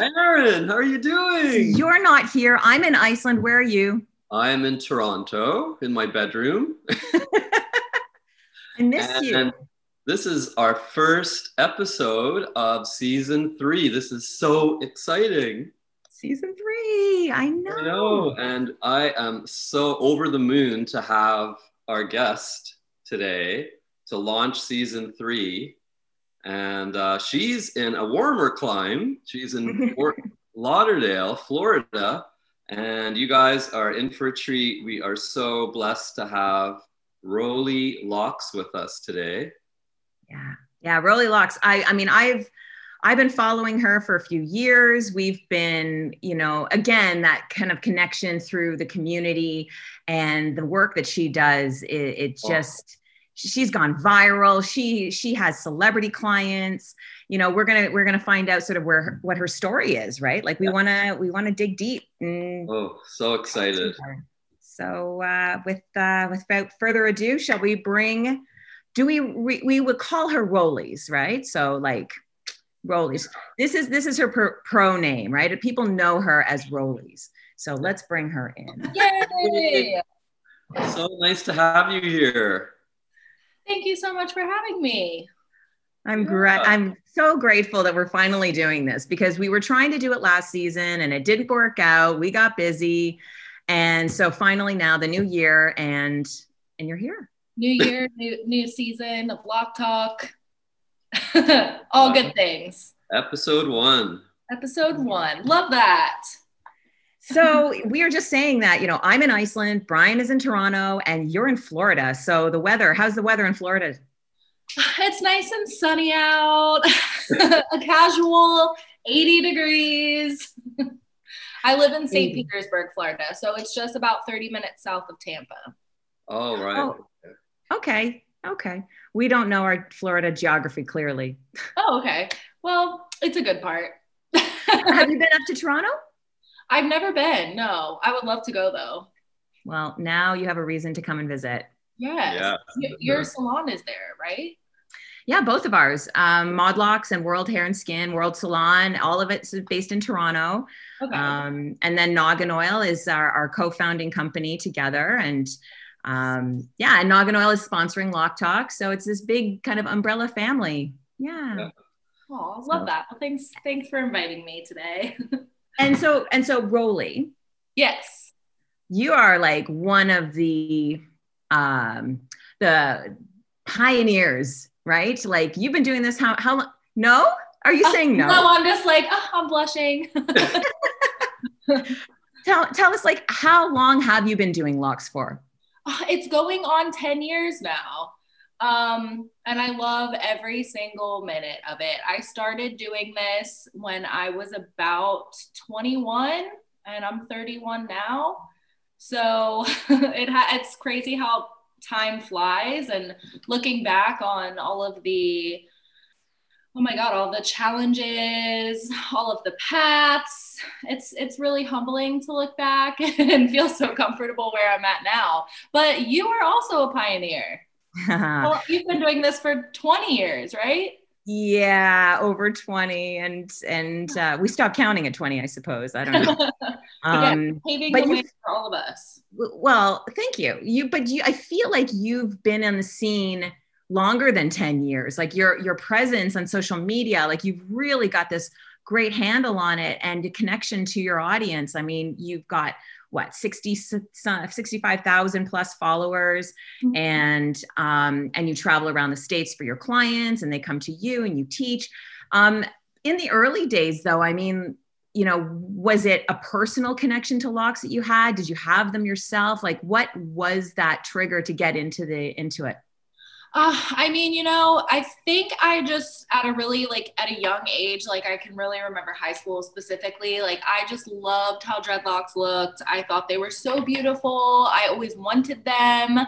Erin, how are you doing? You're not here. I'm in Iceland. Where are you? I'm in Toronto in my bedroom. I miss and you. this is our first episode of season three. This is so exciting. Season three. I know. I know. And I am so over the moon to have our guest today to launch season three. And uh, she's in a warmer clime. She's in Fort Lauderdale, Florida. And you guys are in for a treat. We are so blessed to have Roly Locks with us today. Yeah. Yeah. Roly Locks. I, I mean, I've, I've been following her for a few years. We've been, you know, again, that kind of connection through the community and the work that she does. It, it just, she's gone viral. She, she has celebrity clients. You know, we're gonna, we're gonna find out sort of where, her, what her story is, right? Like we Yeah. wanna, we wanna dig deep. And Oh, so excited. so, uh, with, uh, without further ado, shall we bring? Do we, we we would call her Rollies, right? So like Rollies. This is this is her pro, pro name, right? People know her as Rollies. So let's bring her in. Yay! So nice to have you here. Thank you so much for having me. I'm gra- I'm so grateful that we're finally doing this because we were trying to do it last season and it didn't work out. We got busy, and so finally now the new year and and you're here. New year, new new season of Lock Talk. All good things. Episode one. Episode one. Love that. So we are just saying that, you know, I'm in Iceland, Brian is in Toronto, and you're in Florida. So the weather, how's the weather in Florida? It's nice and sunny out. A casual 80 degrees. I live in St. 80. Petersburg, Florida, so it's just about 30 minutes south of Tampa. Oh, right. Oh. Okay. Okay. We don't know our Florida geography clearly. Oh, okay. Well, it's a good part. Have you been up to Toronto? I've never been. No, I would love to go though. Well, now you have a reason to come and visit. Yes. Yeah, Y- Your sure. salon is there, right? Yeah, both of ours. Um, Modlocks and World Hair and Skin, World Salon, all of it's based in Toronto. Okay. Um, and then Noggin Oil is our, our co-founding company together. And um, yeah, and Noggin Oil is sponsoring Lock Talk. So it's this big kind of umbrella family. Yeah. Yeah. oh, so- love that. Well, thanks. Thanks for inviting me today. And so, and so Roly, yes. you are like one of the um the pioneers, right? Like you've been doing this how how long? No? Are you uh, saying no? No, I'm just like, oh, I'm blushing. Tell tell us like how long have you been doing locks for? Uh, it's going on 10 years now. Um, and I love every single minute of it. I started doing this when I was about 21 and I'm 31 now. So it ha- it's crazy how time flies and looking back on all of the oh my god all the challenges all of the paths it's it's really humbling to look back and feel so comfortable where i'm at now but you are also a pioneer well, you've been doing this for 20 years, right? yeah, over 20 and and uh, we stopped counting at 20, I suppose. I don't know. Um Paving but the you- way for all of us. well, thank you. You but you I feel like you've been on the scene longer than 10 years. Like your your presence on social media, like you've really got this great handle on it and a connection to your audience. I mean, you've got what 60 65,000 plus followers Mhm. and um, and you travel around the states for your clients and they come to you and you teach. Um, in the early days though i mean you know was it a personal connection to locks that you had? Did you have them yourself? Like what was that trigger to get into the into it Uh, I mean, you know, I think I just at a really like at a young age, like I can really remember high school specifically. Like I just loved how dreadlocks looked. I thought they were so beautiful. I always wanted them.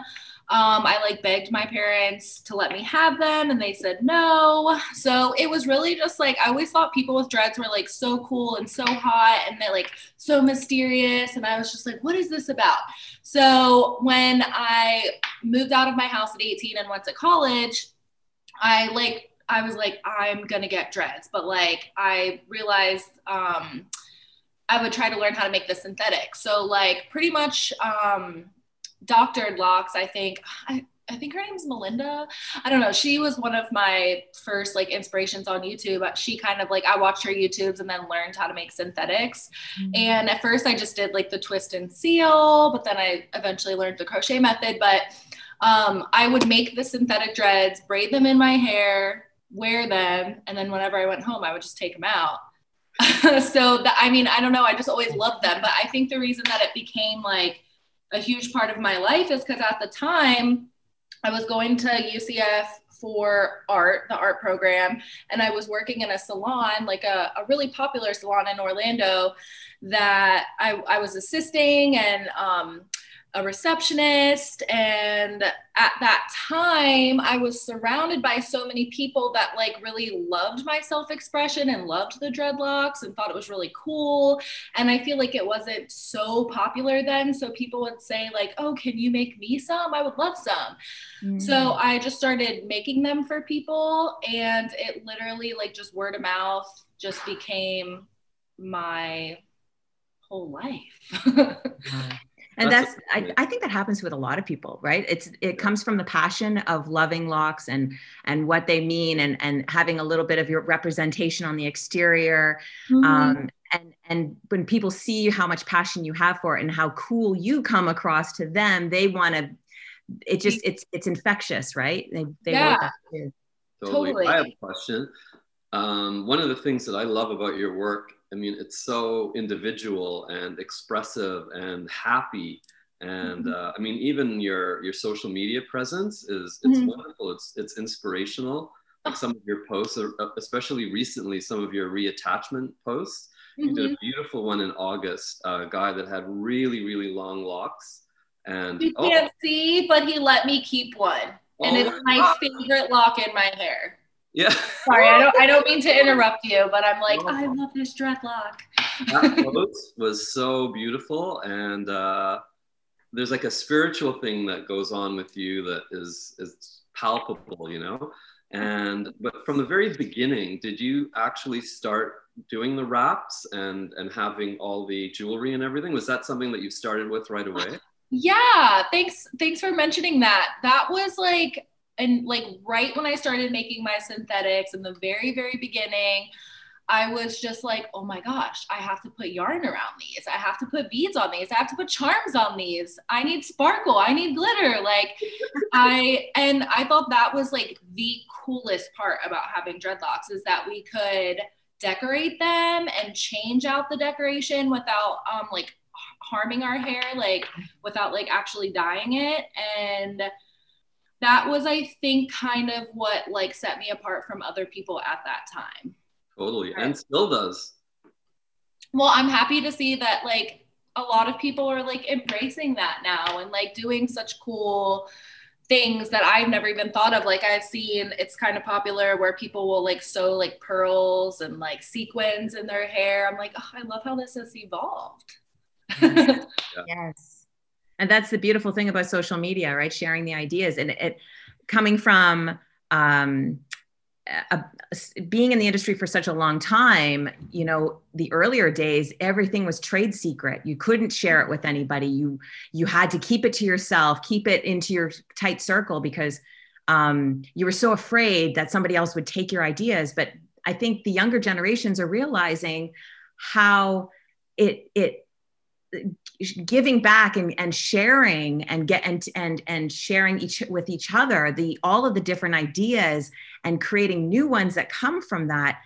Um, I like begged my parents to let me have them and they said no. So it was really just like I always thought people with dreads were like so cool and so hot and they're like so mysterious. And I was just like, what is this about? So when I moved out of my house at 18 and went to college, I like I was like, I'm gonna get dreads, but like I realized um, I would try to learn how to make the synthetic. So like pretty much um, doctored locks. I think I, I think her name's Melinda. I don't know. She was one of my first like inspirations on YouTube. She kind of like I watched her YouTubes and then learned how to make synthetics. Mm-hmm. And at first I just did like the twist and seal, but then I eventually learned the crochet method. But um, I would make the synthetic dreads, braid them in my hair, wear them, and then whenever I went home, I would just take them out. so that I mean, I don't know. I just always loved them, but I think the reason that it became like a huge part of my life is because at the time I was going to UCF for art, the art program, and I was working in a salon, like a, a really popular salon in Orlando that I, I was assisting and um, a receptionist. And at that time, I was surrounded by so many people that like really loved my self expression and loved the dreadlocks and thought it was really cool. And I feel like it wasn't so popular then. So people would say, like, oh, can you make me some? I would love some. Mm. So I just started making them for people. And it literally, like, just word of mouth just became my whole life. and that's, that's I, I, think that happens with a lot of people right it's it comes from the passion of loving locks and and what they mean and and having a little bit of your representation on the exterior mm-hmm. um, and and when people see how much passion you have for it and how cool you come across to them they want to it just it's it's infectious right they, they yeah. Totally. totally. i have a question um, one of the things that i love about your work I mean, it's so individual and expressive and happy. And mm-hmm. uh, I mean, even your your social media presence is it's mm-hmm. wonderful. It's it's inspirational. Like some of your posts, uh, especially recently, some of your reattachment posts. Mm-hmm. You did a mm-hmm. beautiful one in August. A guy that had really really long locks. And you can't oh. see, but he let me keep one, and oh it's my God. favorite lock in my hair. Yeah. Sorry, I don't I don't mean to interrupt you, but I'm like, oh. I love this dreadlock. that pose was so beautiful and uh there's like a spiritual thing that goes on with you that is is palpable, you know? And but from the very beginning, did you actually start doing the wraps and and having all the jewelry and everything? Was that something that you started with right away? Yeah, thanks thanks for mentioning that. That was like and like right when I started making my synthetics in the very, very beginning, I was just like, oh my gosh, I have to put yarn around these. I have to put beads on these. I have to put charms on these. I need sparkle. I need glitter. Like, I, and I thought that was like the coolest part about having dreadlocks is that we could decorate them and change out the decoration without, um, like harming our hair, like without like actually dyeing it. And, that was i think kind of what like set me apart from other people at that time totally right. and still does well i'm happy to see that like a lot of people are like embracing that now and like doing such cool things that I've never even thought of. Like I've seen it's kind of popular where people will like sew like pearls and like sequins in their hair. I'm like, oh, I love how this has evolved. Mm-hmm. Yes and that's the beautiful thing about social media right? Sharing the ideas and it coming from um, a, being in the industry for such a long time you know the earlier days everything was trade secret. You couldn't share it with anybody. You you had to keep it to yourself keep it into your tight circle because um, you were so afraid that somebody else would take your ideas. But i think the younger generations are realizing how it it giving back and, and sharing and get and and and sharing each with each other the all of the different ideas and creating new ones that come from that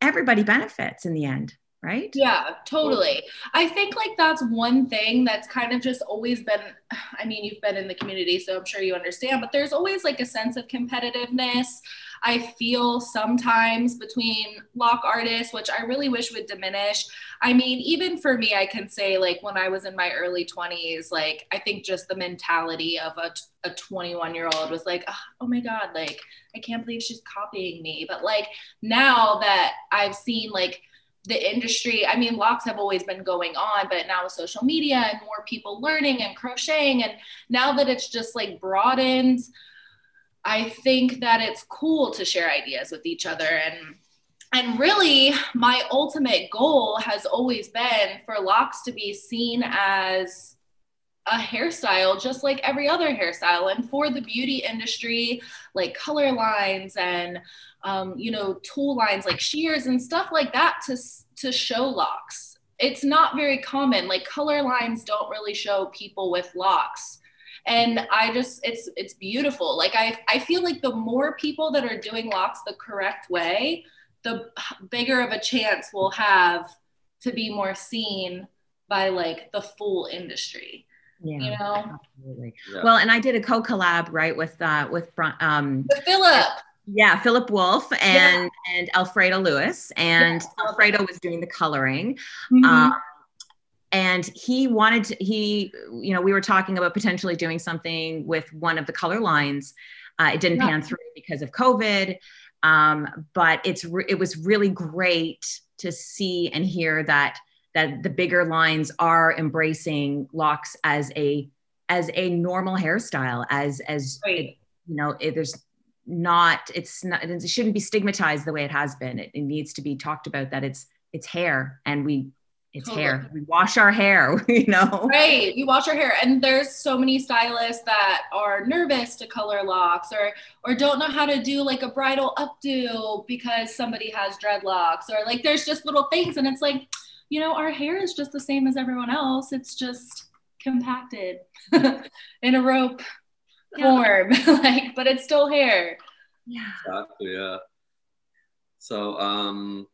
everybody benefits in the end right yeah totally i think like that's one thing that's kind of just always been i mean you've been in the community so i'm sure you understand but there's always like a sense of competitiveness I feel sometimes between lock artists, which I really wish would diminish. I mean, even for me, I can say like when I was in my early 20s, like I think just the mentality of a, a 21 year old was like, oh my God, like I can't believe she's copying me. But like now that I've seen like the industry, I mean, locks have always been going on, but now with social media and more people learning and crocheting, and now that it's just like broadened I think that it's cool to share ideas with each other and and really my ultimate goal has always been for locks to be seen as a hairstyle just like every other hairstyle. And for the beauty industry like color lines and um, you know tool lines like shears and stuff like that to to show locks. It's not very common. Like color lines don't really show people with locks. And i just it's it's beautiful. Like i i feel like the more people that are doing locks the correct way the bigger of a chance we'll have to be more seen by like the full industry yeah, you know absolutely yeah. well and i did a co-collab right with uh with um with philip yeah philip wolf and yeah. and alfredo lewis and yeah. alfredo was doing the coloring mm-hmm. um, and he wanted to he you know we were talking about potentially doing something with one of the color lines uh, it didn't yeah. pan through because of covid um, but it's re- it was really great to see and hear that that the bigger lines are embracing locks as a as a normal hairstyle as as right. you know it, there's not it's not it shouldn't be stigmatized the way it has been it, it needs to be talked about that it's it's hair and we it's totally. hair. We wash our hair, you know. Right. We wash our hair. And there's so many stylists that are nervous to color locks or or don't know how to do like a bridal updo because somebody has dreadlocks or like there's just little things and it's like, you know, our hair is just the same as everyone else. It's just compacted in a rope yeah. form. like, but it's still hair. Yeah. Exactly, yeah. So um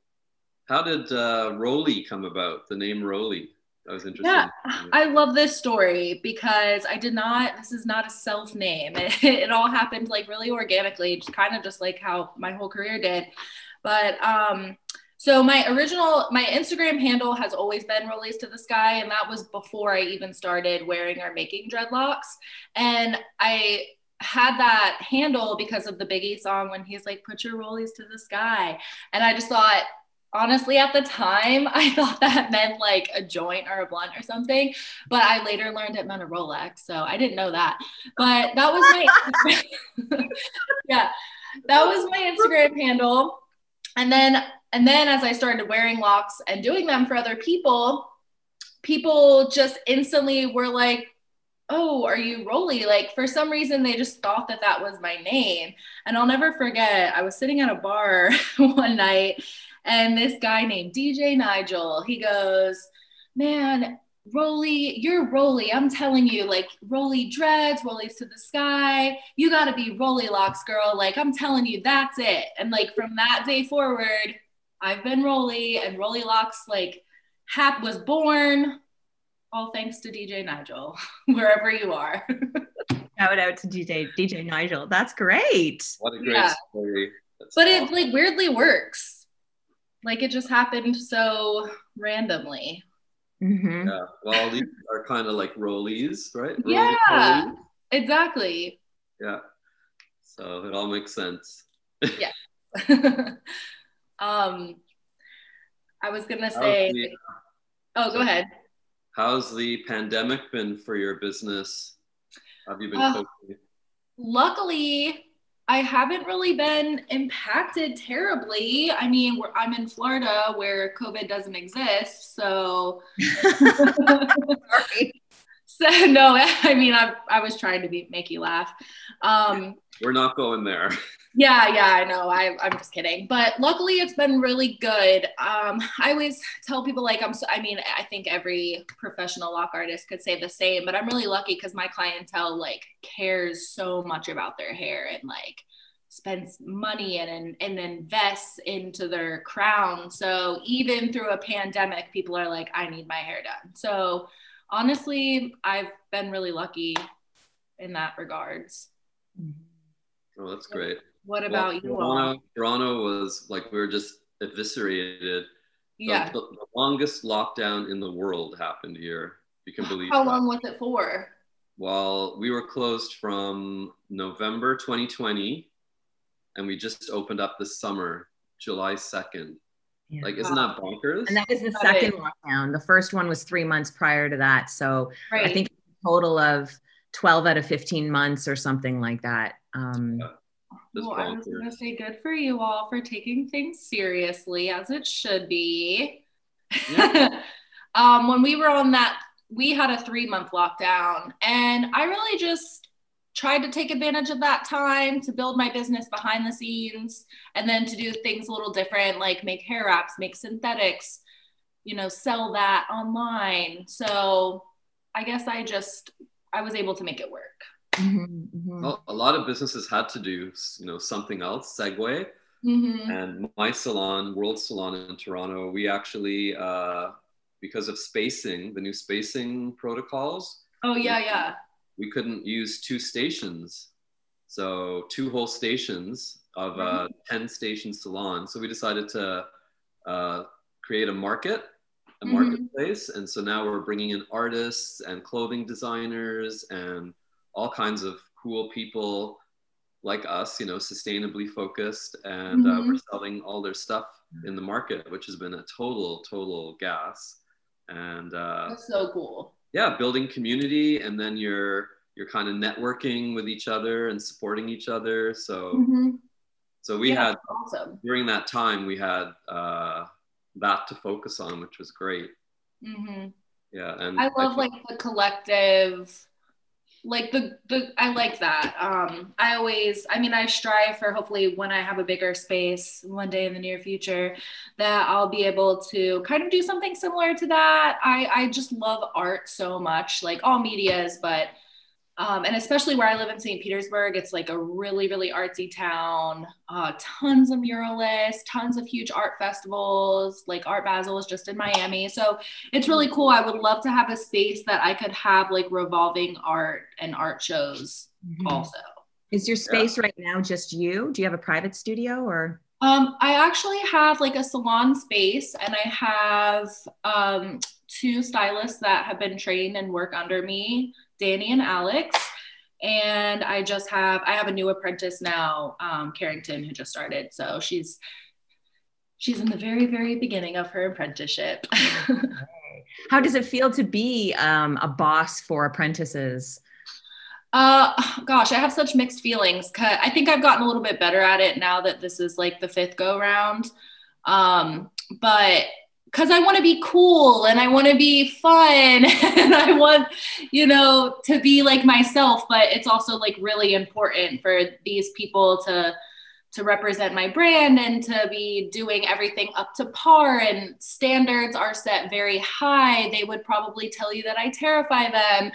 how did uh, Roly come about? The name Roly. That was interesting. Yeah, I love this story because I did not. This is not a self name. It, it, all happened like really organically, just kind of just like how my whole career did. But um, so my original, my Instagram handle has always been Rollies to the Sky, and that was before I even started wearing or making dreadlocks. And I had that handle because of the Biggie song when he's like, "Put your rollies to the sky," and I just thought honestly at the time i thought that meant like a joint or a blunt or something but i later learned it meant a rolex so i didn't know that. But that was my yeah that was my instagram handle and then and then as i started wearing locks and doing them for other people people just instantly were like oh are you roly like for some reason they just thought that that was my name. And i'll never forget i was sitting at a bar one night and this guy named DJ Nigel, he goes, Man, Roly, you're Roly. I'm telling you, like Roly dreads, Rollies to the sky. You got to be Roly locks, girl. Like, I'm telling you, that's it. And like from that day forward, I've been Roly, and Roly locks, like, Hap was born all thanks to DJ Nigel, wherever you are. Shout out to DJ DJ Nigel. That's great. What a great yeah. story. That's but awesome. it like weirdly works. Like it just happened so randomly. Mm-hmm. Yeah. Well, these are kind of like rollies, right? yeah. Rollies. Exactly. Yeah. So it all makes sense. yeah. um, I was gonna say. The, oh, go ahead. How's the pandemic been for your business? Have you been uh, Luckily, I haven't really been impacted terribly. I mean, I'm in Florida where COVID doesn't exist, so. so no, I mean, I, I was trying to be, make you laugh. Um, We're not going there. Yeah, yeah, I know. I, I'm just kidding. But luckily, it's been really good. Um, I always tell people, like, I'm, so, I mean, I think every professional lock artist could say the same, but I'm really lucky because my clientele, like, cares so much about their hair and, like, spends money and, and, and invests into their crown. So even through a pandemic, people are like, I need my hair done. So honestly, I've been really lucky in that regards. Oh, that's great. What about well, you? Toronto, Toronto was like we were just eviscerated. Yeah. The, the, longest lockdown in the world happened here. You can believe. How that. long was it for? Well, we were closed from November 2020, and we just opened up this summer, July 2nd. Yeah. Like, isn't that bonkers? And that was the second lockdown. The first one was three months prior to that. So right. I think total of 12 out of 15 months or something like that Um, Yeah. Well, I was gonna say good for you all for taking things seriously as it should be. um, when we were on that, we had a three month lockdown, and I really just tried to take advantage of that time to build my business behind the scenes and then to do things a little different, like make hair wraps, make synthetics, you know, sell that online. So I guess I just I was able to make it work. mhm, mhm. Well, a lot of businesses had to do, you know, something else, segue. Mhm. And my salon, World Salon in Toronto, we actually, uh, because of spacing, the new spacing protocols, Oh yeah, yeah. We couldn't use two stations. So two whole stations of a 10 station salon. So we decided to uh, create a market, a Mhm. marketplace. And so now we're bringing in artists and clothing designers and all kinds of cool people like us, you know, sustainably focused. And uh, Mhm. we're selling all their stuff in the market, which has been a total, total gas. And uh, That's so cool. Yeah building community and then you're you're kind of networking with each other and supporting each other so Mhm. so we Yeah, had awesome. during that time we had uh that to focus on which was great hmm yeah and I love think- like the collective, like the the I like that. Um, I always, I mean, I strive for hopefully when I have a bigger space one day in the near future, that I'll be able to kind of do something similar to that. I I just love art so much, like all medias, but um, and especially where I live in St. Petersburg, it's like a really, really artsy town. Uh, tons of muralists, tons of huge art festivals. Like Art Basel is just in Miami, so it's really cool. I would love to have a space that I could have like revolving art and art shows Mhm. also. Is your space right now just you? Do you have a private studio or? Um, I actually have like a salon space, and I have um, two stylists that have been trained and work under me, Danny and Alex. And I just have I have a new apprentice now, um, Carrington, who just started. So she's she's in the very very beginning of her apprenticeship. How does it feel to be um, a boss for apprentices? Uh, gosh, I have such mixed feelings. 'cause I think I've gotten a little bit better at it now that this is like the fifth go round. Um, but because I want to be cool and I want to be fun and I want, you know, to be like myself. But it's also like really important for these people to to represent my brand and to be doing everything up to par and standards are set very high they would probably tell you that i terrify them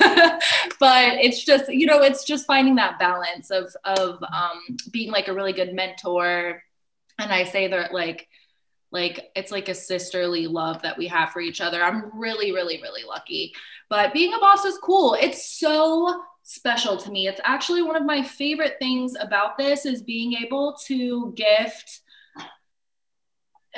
but it's just you know it's just finding that balance of of um, being like a really good mentor and i say that like like it's like a sisterly love that we have for each other. I'm really really really lucky. But being a boss is cool. It's so special to me. It's actually one of my favorite things about this is being able to gift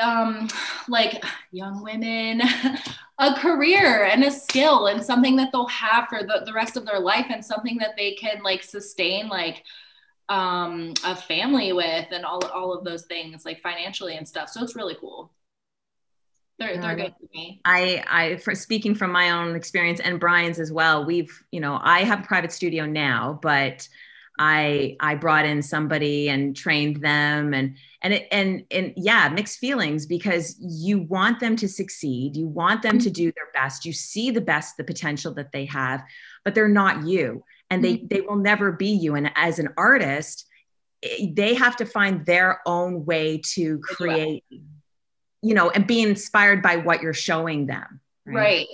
um like young women a career and a skill and something that they'll have for the, the rest of their life and something that they can like sustain like um a family with and all, all of those things like financially and stuff. So it's really cool. They're, they're good to me. I, I, for speaking from my own experience and Brian's as well, we've, you know, I have a private studio now, but I, I brought in somebody and trained them and, and it, and, and yeah, mixed feelings because you want them to succeed. You want them to do their best. You see the best, the potential that they have, but they're not you and they, they will never be you. And as an artist, eh, they have to find their own way to create you know, and be inspired by what you're showing them. right?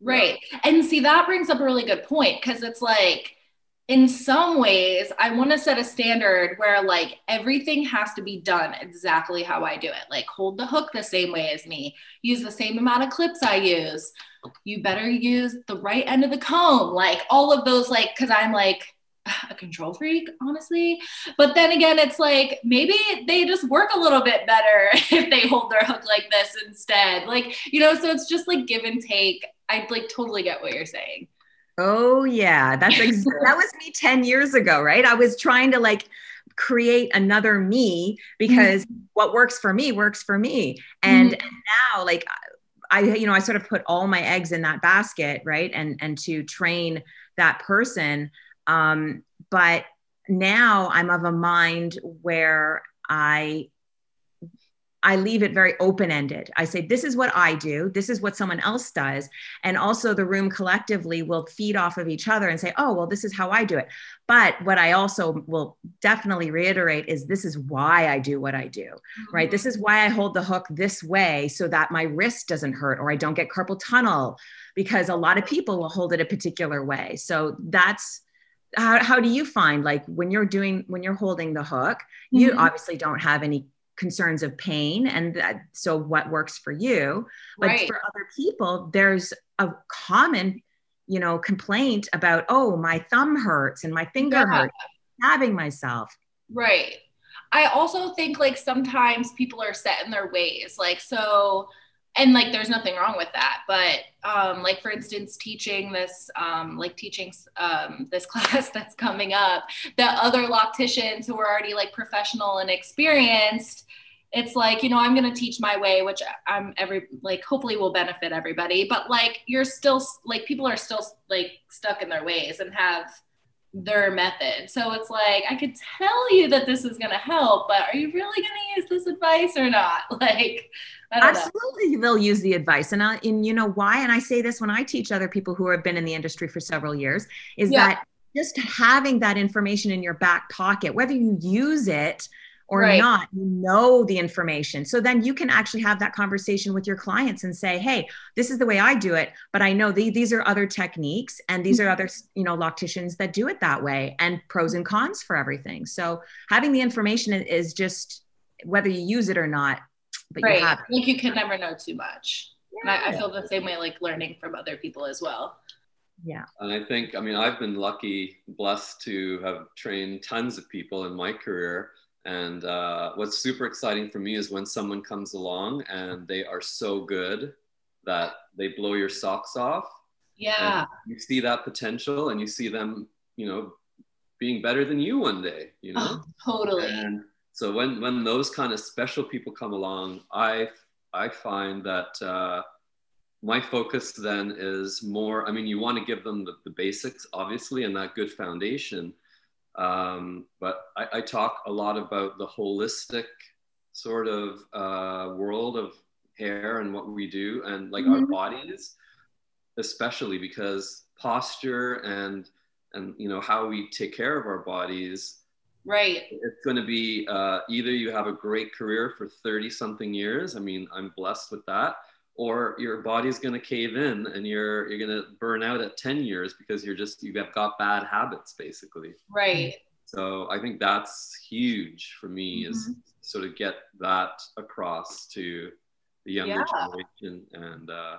Right. And see that brings up a really good point because it's like in some ways i want to set a standard where like everything has to be done exactly how i do it. Like hold the hook the same way as me. Use the same amount of clips i use you better use the right end of the comb like all of those like because i'm like a control freak honestly. But then again it's like maybe they just work a little bit better if they hold their hook like this instead. Like you know so it's just like give and take. I like totally get what you're saying. Oh yeah, that's ex- that was me 10 years ago, right? I was trying to like create another me because mm-hmm. what works for me works for me. And, and now like I you know, I sort of put all my eggs in that basket, right? And and to train that person um but now I'm of a mind where I I leave it very open ended. I say, this is what I do, this is what someone else does. And also, the room collectively will feed off of each other and say, oh, well, this is how I do it. But what I also will definitely reiterate is this is why I do what I do, right? This is why I hold the hook this way so that my wrist doesn't hurt or I don't get carpal tunnel because a lot of people will hold it a particular way. So that's how, how do you find like when you're doing when you're holding the hook you mm-hmm. obviously don't have any concerns of pain and that, so what works for you but right. for other people there's a common you know complaint about oh my thumb hurts and my finger yeah. hurts stabbing myself right i also think like sometimes people are set in their ways like so and like there's nothing wrong with that but um, like for instance teaching this um, like teaching um, this class that's coming up the other locticians who are already like professional and experienced it's like you know i'm going to teach my way which i'm every like hopefully will benefit everybody but like you're still like people are still like stuck in their ways and have their method. So it's like, I could tell you that this is going to help, but are you really going to use this advice or not? Like, absolutely, know. they'll use the advice. And, I, and you know why? And I say this when I teach other people who have been in the industry for several years is yeah. that just having that information in your back pocket, whether you use it or right. not, you know the information. So then you can actually have that conversation with your clients and say, hey, this is the way I do it, but I know the, these are other techniques and these are mm-hmm. other, you know, locticians that do it that way and pros and cons for everything. So having the information is just whether you use it or not, but right. you have it. Like you can never know too much. Yeah. I, I feel the same way, like learning from other people as well. Yeah. And I think, I mean, I've been lucky, blessed to have trained tons of people in my career and uh, what's super exciting for me is when someone comes along and they are so good that they blow your socks off. Yeah. you see that potential and you see them, you know, being better than you one day, you know? Oh, totally. And so when, when those kind of special people come along, I, I find that uh, my focus then is more, I mean, you want to give them the, the basics, obviously, and that good foundation um, but I, I, talk a lot about the holistic sort of uh, world of hair and what we do and like mm-hmm. our bodies, especially because posture and and you know how we take care of our bodies right it's going to be uh, either you have a great career for 30 something years i mean i'm blessed with that or your body's going to cave in and you're you're going to burn out at 10 years because you're just you've got bad habits basically right so i think that's huge for me mm-hmm. is sort of get that across to the younger yeah. generation and uh,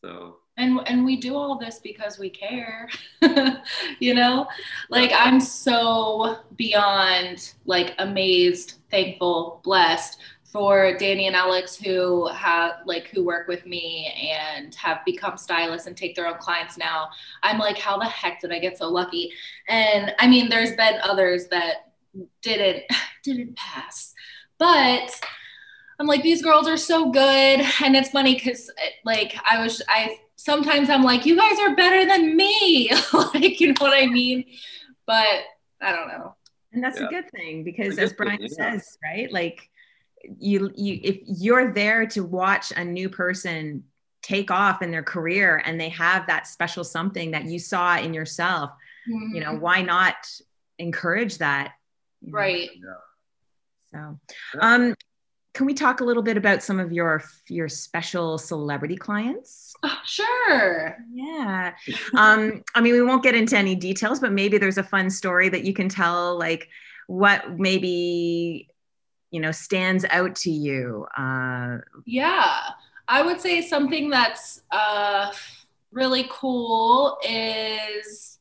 so and and we do all this because we care you know like i'm so beyond like amazed thankful blessed for Danny and Alex who have like who work with me and have become stylists and take their own clients now. I'm like, how the heck did I get so lucky? And I mean, there's been others that didn't didn't pass, but I'm like, these girls are so good, and it's funny because uh, like I was I sometimes I'm like, you guys are better than me, like you know what I mean? But I don't know. And that's yeah. a good thing because, as Brian thing, yeah. says, right? Like you you if you're there to watch a new person take off in their career and they have that special something that you saw in yourself mm-hmm. you know mm-hmm. why not encourage that? Right. So um can we talk a little bit about some of your your special celebrity clients? Oh, sure. Yeah. Um i mean we won't get into any details but maybe there's a fun story that you can tell like what maybe you know stands out to you uh, yeah i would say something that's uh, really cool is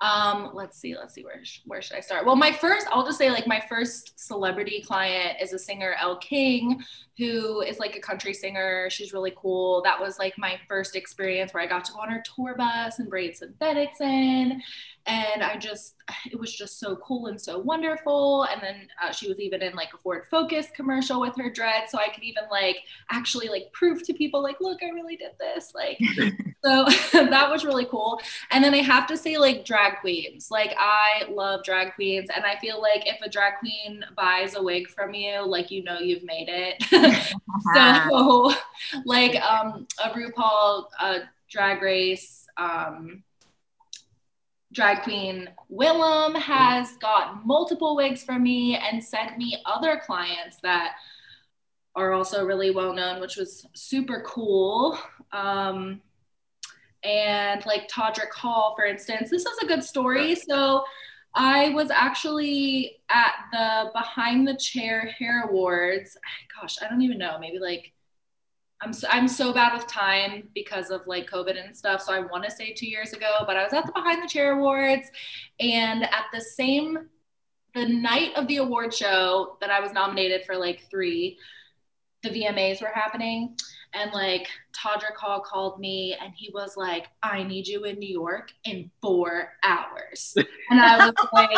um, let's see, let's see where where should I start? Well, my first, I'll just say like my first celebrity client is a singer, Elle King, who is like a country singer. She's really cool. That was like my first experience where I got to go on her tour bus and braid synthetics in, and I just it was just so cool and so wonderful. And then uh, she was even in like a Ford Focus commercial with her dread, so I could even like actually like prove to people like, look, I really did this. Like so that was really cool. And then I have to say, like, drag queens. Like, I love drag queens. And I feel like if a drag queen buys a wig from you, like, you know, you've made it. so, like, um, a RuPaul uh, drag race, um, drag queen Willam has got multiple wigs from me and sent me other clients that are also really well known, which was super cool. Um, and like Todrick Hall, for instance, this is a good story. So I was actually at the Behind the Chair Hair Awards. Gosh, I don't even know, maybe like I'm so, I'm so bad with time because of like COVID and stuff. So I want to say two years ago, but I was at the Behind the Chair Awards, and at the same the night of the award show that I was nominated for like three, the VMAs were happening. And like Todrick Hall called me and he was like, I need you in New York in four hours. And I was like,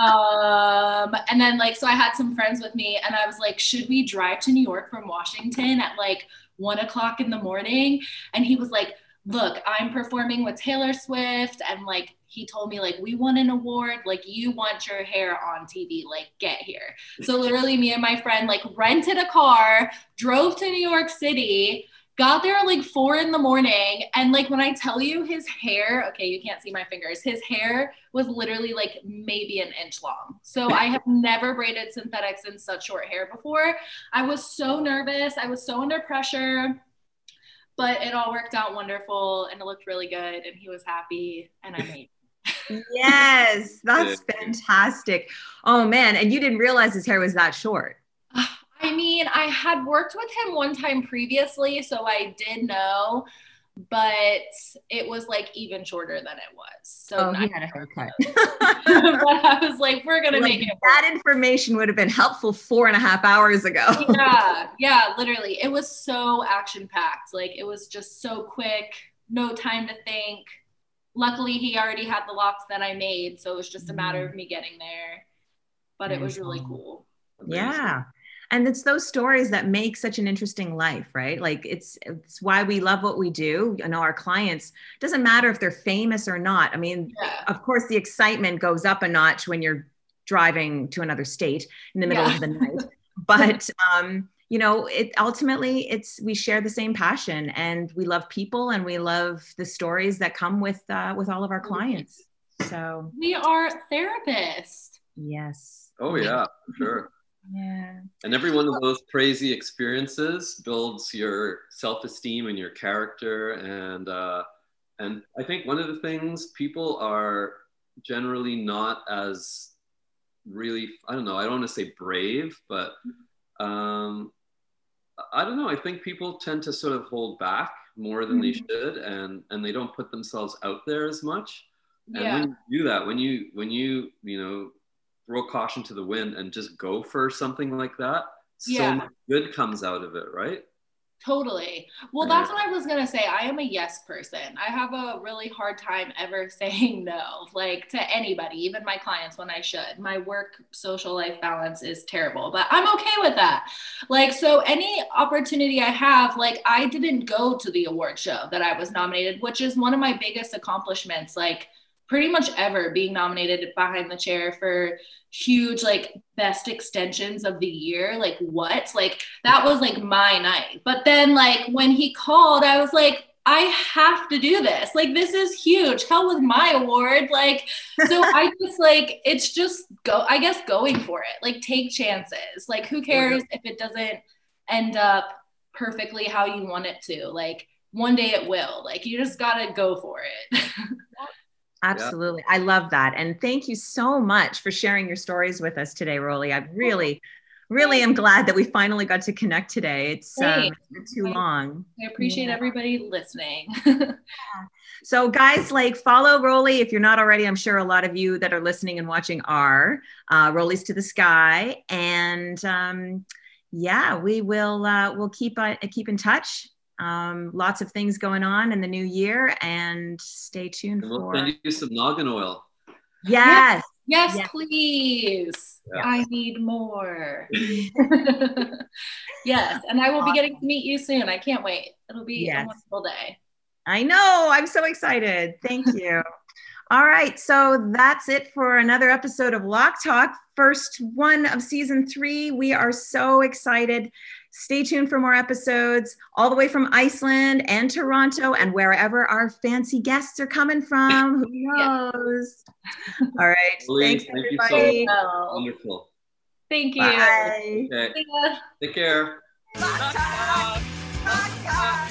um, and then like, so I had some friends with me and I was like, should we drive to New York from Washington at like one o'clock in the morning? And he was like, look, I'm performing with Taylor Swift. And like, he told me, like, we won an award. Like, you want your hair on TV. Like, get here. So, literally, me and my friend, like, rented a car, drove to New York City, got there like four in the morning. And like, when I tell you his hair, okay, you can't see my fingers, his hair was literally like maybe an inch long. So, I have never braided synthetics in such short hair before. I was so nervous. I was so under pressure but it all worked out wonderful and it looked really good and he was happy and I made yes, that's fantastic. Oh man, and you didn't realize his hair was that short. I mean, I had worked with him one time previously, so I did know, but it was like even shorter than it was. So oh, he had a haircut. but I was like, we're gonna like, make it. That information would have been helpful four and a half hours ago. yeah, yeah, literally. It was so action packed. Like it was just so quick, no time to think luckily he already had the locks that I made, so it was just a matter of mm. me getting there. But it was really cool. Yeah. And it's those stories that make such an interesting life, right? Like it's it's why we love what we do. You know, our clients doesn't matter if they're famous or not. I mean, yeah. of course, the excitement goes up a notch when you're driving to another state in the middle yeah. of the night. But um, you know it ultimately it's we share the same passion and we love people and we love the stories that come with uh, with all of our clients so we are therapists yes oh yeah sure yeah and every one of those crazy experiences builds your self-esteem and your character and uh and i think one of the things people are generally not as really i don't know i don't want to say brave but um, I don't know. I think people tend to sort of hold back more than mm-hmm. they should, and and they don't put themselves out there as much. And yeah. when you do that, when you when you you know throw caution to the wind and just go for something like that, yeah. so much good comes out of it, right? Totally. Well, that's what I was going to say. I am a yes person. I have a really hard time ever saying no, like to anybody, even my clients when I should. My work social life balance is terrible, but I'm okay with that. Like, so any opportunity I have, like, I didn't go to the award show that I was nominated, which is one of my biggest accomplishments. Like, pretty much ever being nominated behind the chair for huge like best extensions of the year like what like that was like my night but then like when he called i was like I have to do this. Like, this is huge. Hell with my award. Like, so I just like, it's just go, I guess, going for it. Like, take chances. Like, who cares if it doesn't end up perfectly how you want it to? Like, one day it will. Like, you just got to go for it. Absolutely. Yeah. I love that. And thank you so much for sharing your stories with us today, Rolly. I really, really am glad that we finally got to connect today. It's um, too long. I appreciate yeah. everybody listening. so, guys, like follow Rolly if you're not already. I'm sure a lot of you that are listening and watching are. Uh, Rolly's to the sky, and um, yeah, we will. Uh, we'll keep uh, keep in touch um, lots of things going on in the new year and stay tuned and we'll for send you some noggin oil yes yes, yes please yeah. i need more yes and i will be getting to meet you soon i can't wait it'll be yes. a wonderful day I know. I'm so excited. Thank you. All right. So that's it for another episode of Lock Talk, first one of season three. We are so excited. Stay tuned for more episodes all the way from Iceland and Toronto and wherever our fancy guests are coming from. Who knows? All right. Thanks, Thank you everybody. so much. Wonderful. Thank you. Bye. Okay. Take care. Lock Talk. Lock Talk.